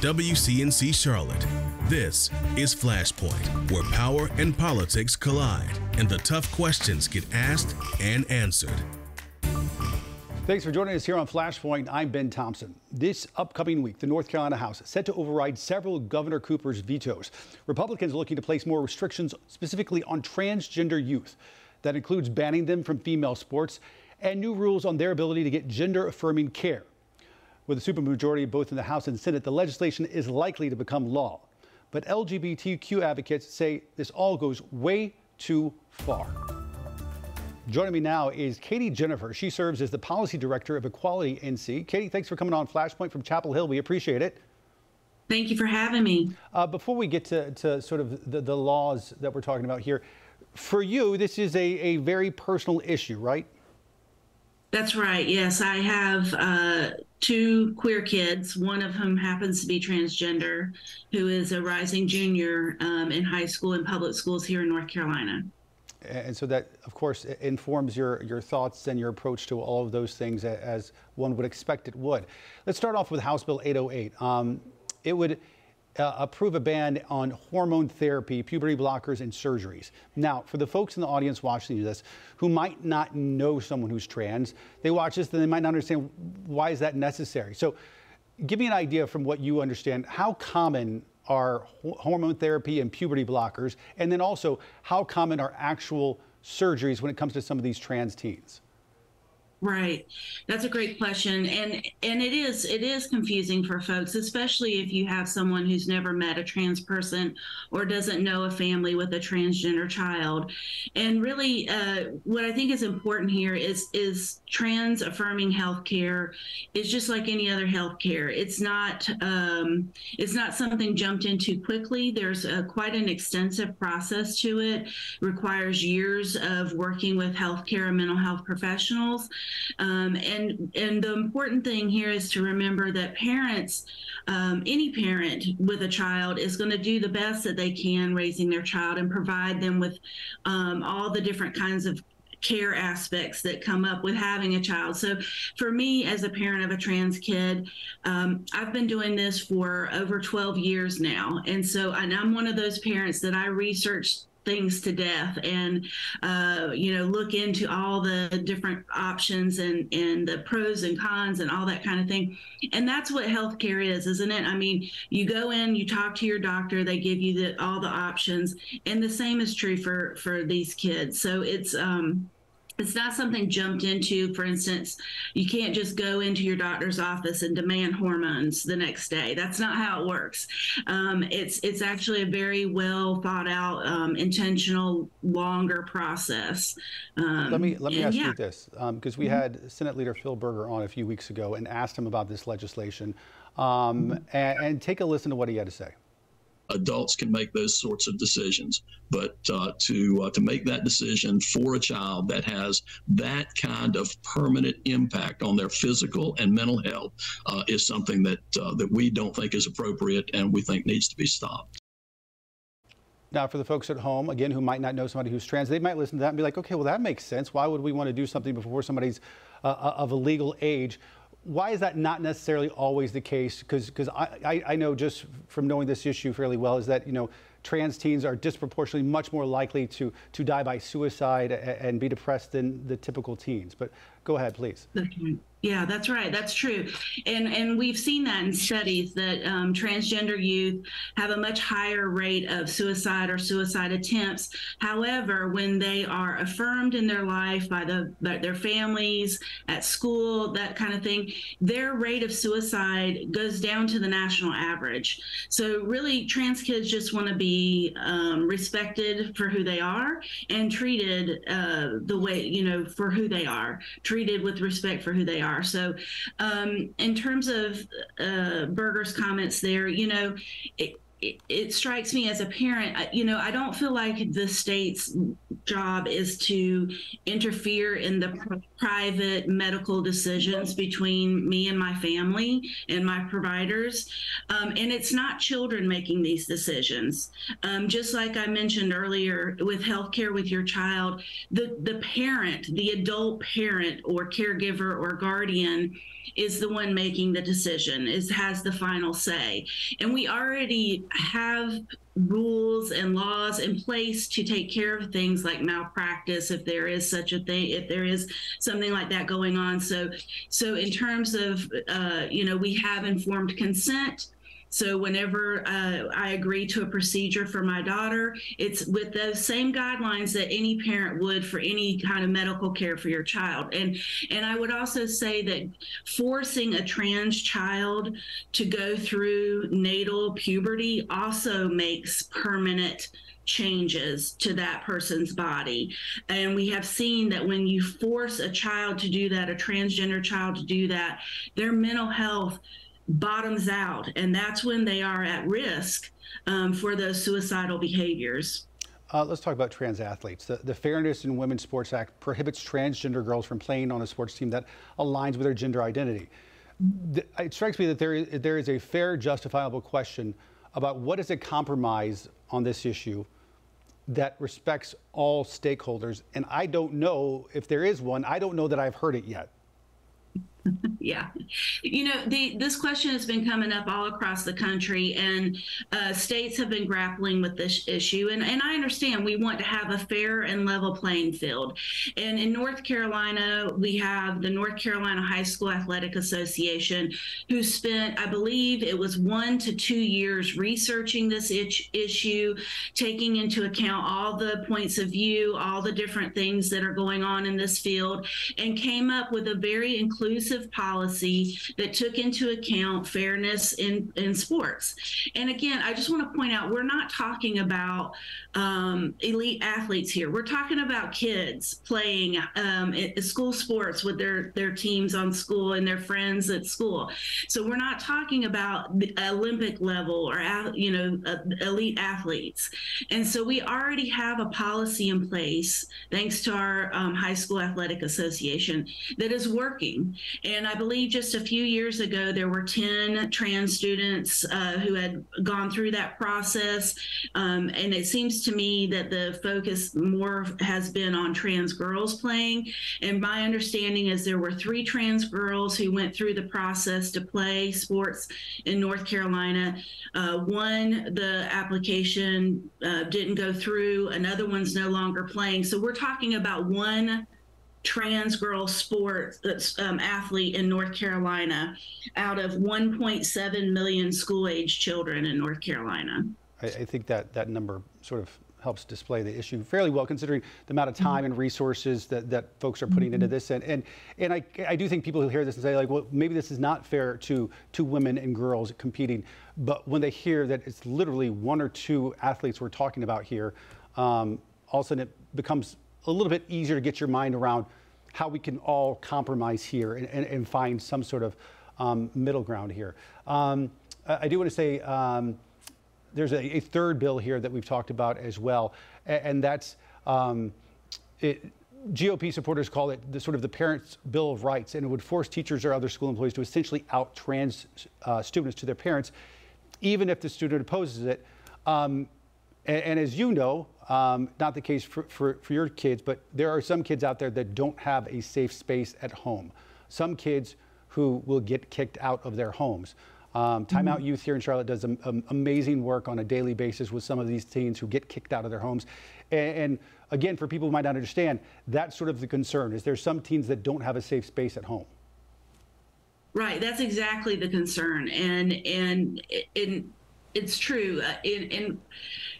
WCNC Charlotte. This is Flashpoint, where power and politics collide and the tough questions get asked and answered. Thanks for joining us here on Flashpoint. I'm Ben Thompson. This upcoming week, the North Carolina House is set to override several Governor Cooper's vetoes. Republicans are looking to place more restrictions specifically on transgender youth. That includes banning them from female sports and new rules on their ability to get gender affirming care. With a supermajority both in the House and Senate, the legislation is likely to become law. But LGBTQ advocates say this all goes way too far. Joining me now is Katie Jenifer. She serves as the policy director of Equality NC. Katie, thanks for coming on Flashpoint from Chapel Hill. We appreciate it. Thank you for having me. Uh, before we get to, to sort of the, the, laws that we're talking about here, for you, this is a, a very personal issue, right? That's right. Yes, I have uh, two queer kids, one of whom happens to be transgender, who is a rising junior um, in high school and public schools here in North Carolina and so that, of course, informs your, your thoughts and your approach to all of those things as one would expect it would. Let's start off with House Bill 808. Um, it would uh, approve a ban on hormone therapy, puberty blockers, and surgeries. Now, for the folks in the audience watching this who might not know someone who's trans, they watch this and they might not understand why is that necessary. So, give me an idea from what you understand. How common are hormone therapy and puberty blockers? And then also, how common are actual surgeries when it comes to some of these trans teens? Right. That's a great question. And and it is it is confusing for folks, especially if you have someone who's never met a trans person or doesn't know a family with a transgender child. And really uh, what I think is important here is is trans affirming healthcare is just like any other healthcare. It's not um, it's not something jumped into quickly. There's a, quite an extensive process to it. it. Requires years of working with healthcare and mental health professionals. Um, and and the important thing here is to remember that parents, um, any parent with a child, is going to do the best that they can raising their child and provide them with um, all the different kinds of care aspects that come up with having a child. So, for me, as a parent of a trans kid, um, I've been doing this for over 12 years now. And so, and I'm one of those parents that I researched things to death and uh, you know look into all the different options and and the pros and cons and all that kind of thing. And that's what healthcare is isn't it? I mean you go in you talk to your doctor they give you the, all the options. And the same is true for for these kids. So it's um it's not something jumped into. For instance, you can't just go into your doctor's office and demand hormones the next day. That's not how it works. Um, it's it's actually a very well thought out, um, intentional, longer process. Um, let me let me ask yeah. you this, because um, we mm-hmm. had Senate Leader Phil Berger on a few weeks ago and asked him about this legislation, um, mm-hmm. and, and take a listen to what he had to say adults can make those sorts of decisions. But uh, to uh, to make that decision for a child that has that kind of permanent impact on their physical and mental health uh, is something that uh, that we don't think is appropriate and we think needs to be stopped. Now, for the folks at home, again, who might not know somebody who's trans, they might listen to that and be like, okay, well, that makes sense. Why would we want to do something before somebody's uh, uh, of a legal age? Why is that not necessarily always the case? Because I, I, know just from knowing this issue fairly well is that you know trans teens are disproportionately much more likely to to die by suicide and be depressed than the typical teens. But go ahead, please. Yeah, that's right. That's true, and and we've seen that in studies that um, transgender youth have a much higher rate of suicide or suicide attempts. However, when they are affirmed in their life by the by their families at school, that kind of thing, their rate of suicide goes down to the national average. So really, trans kids just want to be um, respected for who they are and treated uh, the way you know for who they are, treated with respect for who they are are. So, um, in terms of uh, Berger's comments there, you know, it, it, strikes me as a parent, you know, I don't feel like the states job is to interfere in the pr- private medical decisions between me and my family and my providers. Um, and it's not children making these decisions. Um, just like I mentioned earlier with healthcare with your child, the, the parent, the adult parent or caregiver or guardian is the one making the decision, is has the final say. And we already have rules and laws in place to take care of things like malpractice if there is such a thing if there is something like that going on so so in terms of uh, you know we have informed consent so whenever uh, I agree to a procedure for my daughter, it's with those same guidelines that any parent would for any kind of medical care for your child. And and I would also say that forcing a trans child to go through natal puberty also makes permanent changes to that person's body. And we have seen that when you force a child to do that, a transgender child to do that, their mental health bottoms out, and that's when they are at risk um, for those suicidal behaviors. Uh, let's talk about trans athletes. The, the, Fairness in Women's Sports Act prohibits transgender girls from playing on a sports team that aligns with their gender identity. It strikes me that there is, there is a fair, justifiable question about what is a compromise on this issue that respects all stakeholders. And I don't know if there is one. I don't know that I've heard it yet. yeah. You know, the, this question has been coming up all across the country, and uh, states have been grappling with this issue. And, and I understand we want to have a fair and level playing field. And in North Carolina, we have the North Carolina High School Athletic Association, who spent, I believe, it was one to two years researching this issue, taking into account all the points of view, all the different things that are going on in this field, and came up with a very inclusive inclusive policy that took into account fairness in, in sports. And again, I just want to point out we're not talking about um, elite athletes here. We're talking about kids playing um, school sports with their, their teams on school and their friends at school. So we're not talking about the Olympic level or, you know, uh, elite athletes. And so we already have a policy in place, thanks to our um, High School Athletic Association, that is working. And I believe just a few years ago, there were 10 trans students uh, who had gone through that process. Um, and it seems to me that the focus more has been on trans girls playing. And my understanding is there were three trans girls who went through the process to play sports in North Carolina. Uh, one, the application uh, didn't go through, another one's no longer playing. So we're talking about one trans girl sport um, athlete in North Carolina out of 1.7 million school age children in North Carolina. I, I, think that that number sort of helps display the issue fairly well considering the amount of time mm-hmm. and resources that, that folks are putting mm-hmm. into this and and, and I, I do think people who hear this and say like well maybe this is not fair to to women and girls competing but when they hear that it's literally one or two athletes we're talking about here um, all of a sudden it becomes a little bit easier to get your mind around how we can all compromise here and, and, and find some sort of um, middle ground here. Um, I do want to say um, there's a, a, third bill here that we've talked about as well, and, that's um, it, GOP supporters call it the sort of the Parents' Bill of Rights, and it would force teachers or other school employees to essentially out trans uh, students to their parents, even if the student opposes it. And, and, as you know, um, not the case for, for, for your kids, but there are some kids out there that don't have a safe space at home. Some kids who will get kicked out of their homes. Um, Time Out mm-hmm. Youth here in Charlotte does um, um, amazing work on a daily basis with some of these teens who get kicked out of their homes. And, and, again, for people who might not understand, that's sort of the concern. Is there some teens that don't have a safe space at home? Right, that's exactly the concern, and and in it's true. Uh, and,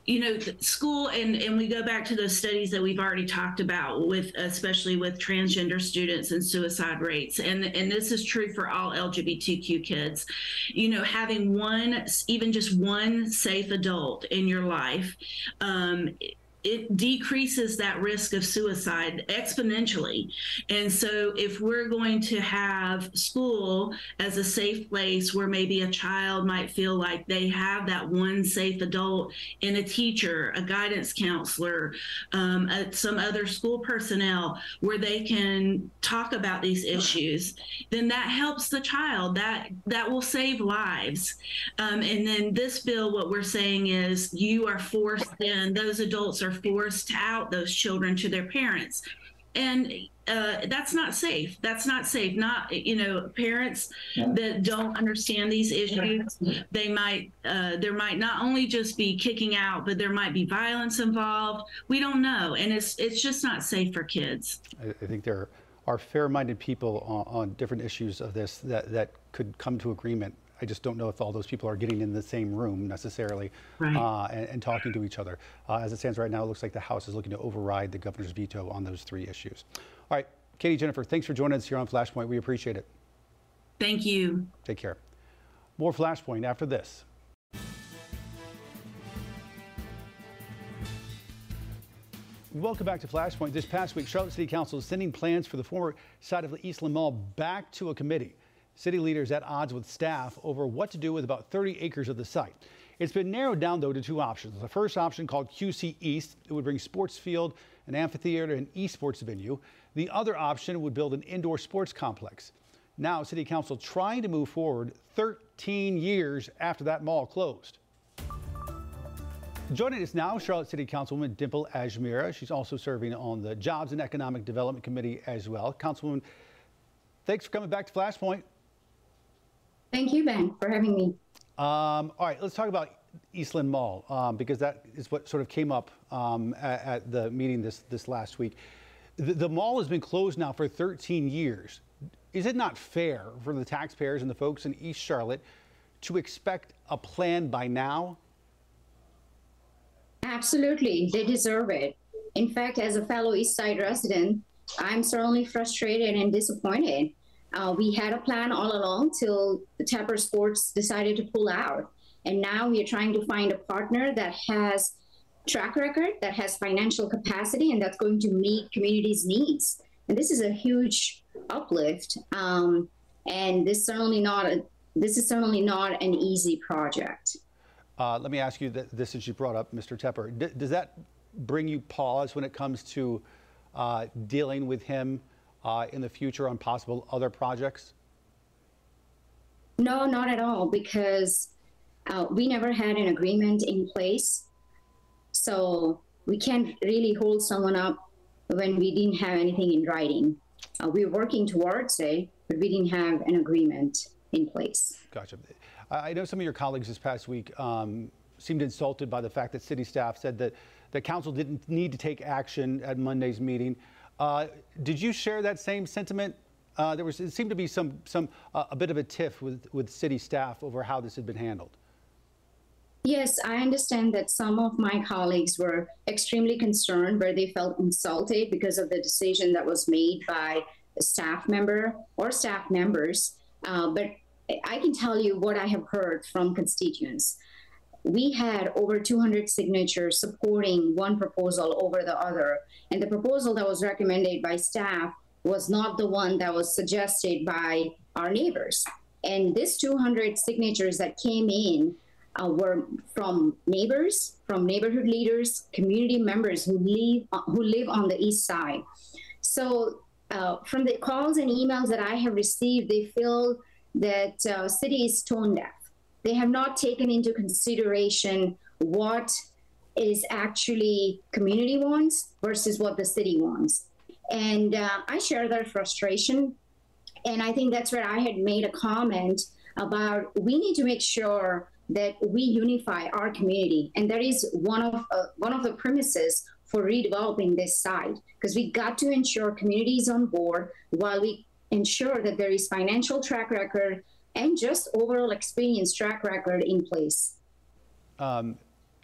you know, school, and, and we go back to those studies that we've already talked about with, especially with transgender students and suicide rates. And, and this is true for all LGBTQ kids. You know, having one, even just one safe adult in your life, um, it decreases that risk of suicide exponentially. And so, if we're going to have school as a safe place where maybe a child might feel like they have that one safe adult in a teacher, a guidance counselor, um, a, some other school personnel where they can talk about these issues, then that helps the child. That that will save lives. Um, and then this bill, what we're saying is you are forced in, those adults are forced out those children to their parents. And uh, that's not safe. That's not safe. Not you know parents that don't understand these issues. They might uh, there might not only just be kicking out, but there might be violence involved. We don't know, and it's it's just not safe for kids. I, I think there are fair-minded people on, on different issues of this that that could come to agreement I just don't know if all those people are getting in the same room necessarily right. uh, and, and, talking to each other. Uh, as it stands right now, it looks like the House is looking to override the governor's veto on those three issues. All right, Katie Jenifer, thanks for joining us here on Flashpoint. We appreciate it. Thank you. Take care. More Flashpoint after this. Welcome back to Flashpoint. This past week, Charlotte City Council is sending plans for the former site of the Eastland Mall back to a committee. City leaders at odds with staff over what to do with about 30 acres of the site. It's been narrowed down, though, to two options. The first option, called QC East, it would bring sports field, an amphitheater, and esports venue. The other option would build an indoor sports complex. Now, City Council trying to move forward 13 years after that mall closed. Joining us now, Charlotte City Councilwoman Dimple Ajmera. She's also serving on the Jobs and Economic Development Committee as well. Councilwoman, thanks for coming back to Flashpoint. Thank you, Ben, for having me. Um, all right, let's talk about Eastland Mall um, because that is what sort of came up um, at, at, the meeting this this last week. The, the, mall has been closed now for 13 years. Is it not fair for the taxpayers and the folks in East Charlotte to expect a plan by now? Absolutely, they deserve it. In fact, as a fellow East Side resident, I'm certainly frustrated and disappointed uh, we had a plan all along till the Tepper Sports decided to pull out. And now we are trying to find a partner that has track record, that has financial capacity, and that's going to meet communities' needs. And this is a huge uplift. Um, and this certainly not a, this is certainly not an easy project. Uh, let me ask you this since you brought up Mr. Tepper. D- does that bring you pause when it comes to uh, dealing with him uh, in the future on possible other projects? No, not at all, because uh, we never had an agreement in place. So we can't really hold someone up when we didn't have anything in writing. Uh, We're working towards it, but we didn't have an agreement in place. Gotcha. I know some of your colleagues this past week um, seemed insulted by the fact that city staff said that the council didn't need to take action at Monday's meeting. Uh, did you share that same sentiment? Uh, there was it seemed to be some some uh, a bit of a tiff with with city staff over how this had been handled. Yes, I understand that some of my colleagues were extremely concerned where they felt insulted because of the decision that was made by a staff member or staff members. Uh, but I can tell you what I have heard from constituents we had over 200 signatures supporting one proposal over the other. And the proposal that was recommended by staff was not the one that was suggested by our neighbors. And this 200 signatures that came in uh, were from neighbors, from neighborhood leaders, community members who live uh, who live on the east side. So uh, from the calls and emails that I have received, they feel that uh, city is tone deaf they have not taken into consideration what is actually community wants versus what the city wants. And uh, I share their frustration. And I think that's where I had made a comment about we need to make sure that we unify our community. And that is one of uh, one of the premises for redeveloping this site because we got to ensure communities on board while we ensure that there is financial track record and just overall experience track record in place. Um,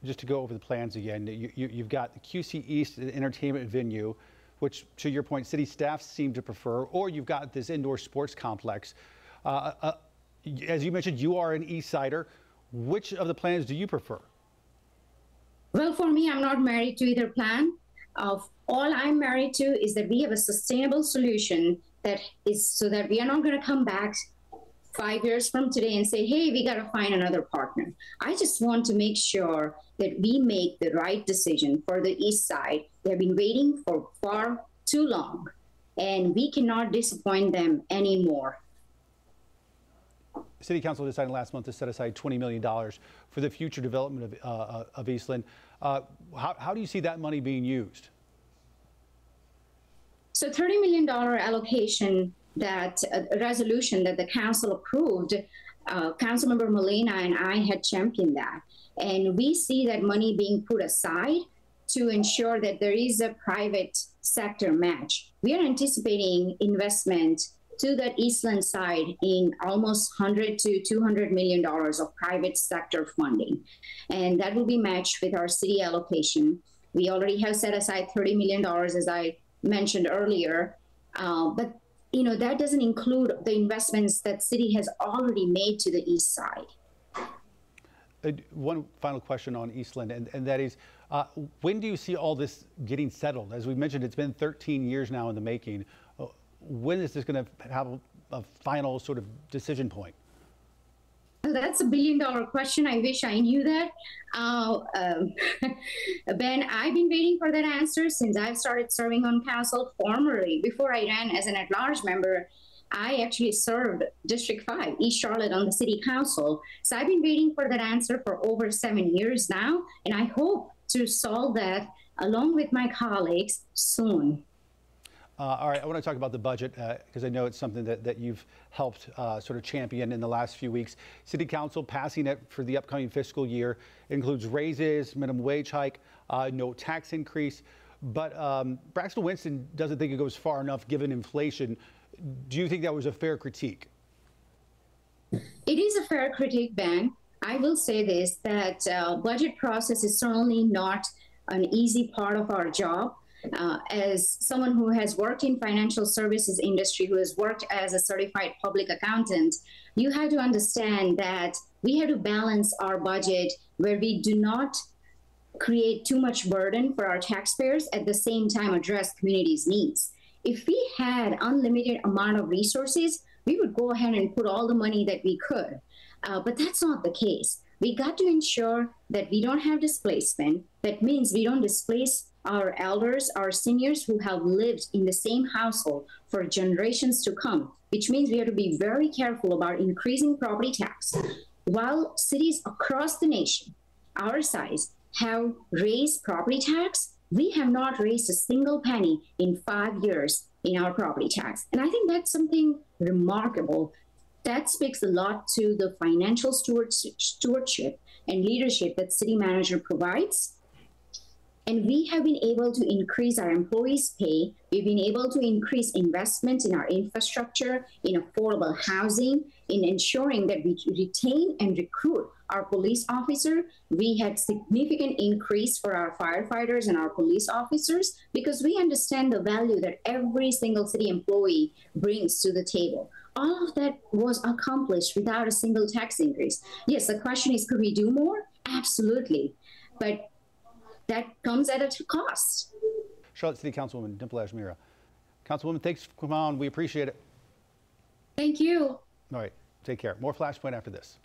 just to go over the plans again, you, have you, got the QC East entertainment venue, which, to your point, city staff seem to prefer, or you've got this indoor sports complex. Uh, uh, as you mentioned, you are an East Sider. Which of the plans do you prefer? Well, for me, I'm not married to either plan. Uh, all I'm married to is that we have a sustainable solution that is so that we are not going to come back five years from today and say, hey, we got to find another partner. I just want to make sure that we make the right decision for the East Side. They've been waiting for far too long, and we cannot disappoint them anymore. City Council decided last month to set aside $20 million for the future development of, uh, of Eastland. Uh, how, how do you see that money being used? So $30 million allocation that a resolution that the council approved, uh, Councilmember Molina and I had championed that. And we see that money being put aside to ensure that there is a private sector match. We are anticipating investment to that Eastland side in almost 100 to 200 million dollars of private sector funding, and that will be matched with our city allocation. We already have set aside 30 million dollars, as I mentioned earlier, uh, but you know that doesn't include the investments that city has already made to the east side. Uh, one final question on Eastland, and, and that is, uh, when do you see all this getting settled? As we mentioned, it's been 13 years now in the making. Uh, when is this going to have a, a final sort of decision point? That's a billion dollar question. I wish I knew that. Uh, um, ben, I've been waiting for that answer since I've started serving on council formerly. Before I ran as an at large member, I actually served District 5, East Charlotte, on the city council. So I've been waiting for that answer for over seven years now, and I hope to solve that along with my colleagues soon. Uh, all right, I want to talk about the budget because uh, I know it's something that, that you've helped uh, sort of champion in the last few weeks. City Council passing it for the upcoming fiscal year includes raises, minimum wage hike, uh, no tax increase. But um, Braxton Winston doesn't think it goes far enough given inflation. Do you think that was a fair critique? It is a fair critique, Ben. I will say this that uh, budget process is certainly not an easy part of our job. Uh, as someone who has worked in financial services industry, who has worked as a certified public accountant, you have to understand that we have to balance our budget where we do not create too much burden for our taxpayers at the same time address communities' needs. If we had unlimited amount of resources, we would go ahead and put all the money that we could. Uh, but that's not the case. We got to ensure that we don't have displacement. That means we don't displace our elders, our seniors who have lived in the same household for generations to come, which means we have to be very careful about increasing property tax. While cities across the nation, our size, have raised property tax, we have not raised a single penny in five years in our property tax. And I think that's something remarkable. That speaks a lot to the financial stewardship and leadership that city manager provides and we have been able to increase our employees' pay. We've been able to increase investments in our infrastructure, in affordable housing, in ensuring that we retain and recruit our police officer. We had significant increase for our firefighters and our police officers because we understand the value that every single city employee brings to the table. All of that was accomplished without a single tax increase. Yes, the question is, could we do more? Absolutely. But that comes at a cost. Charlotte City Councilwoman Dimple Ajmera. Councilwoman, thanks for coming on. We appreciate it. Thank you. All right. Take care. More Flashpoint after this.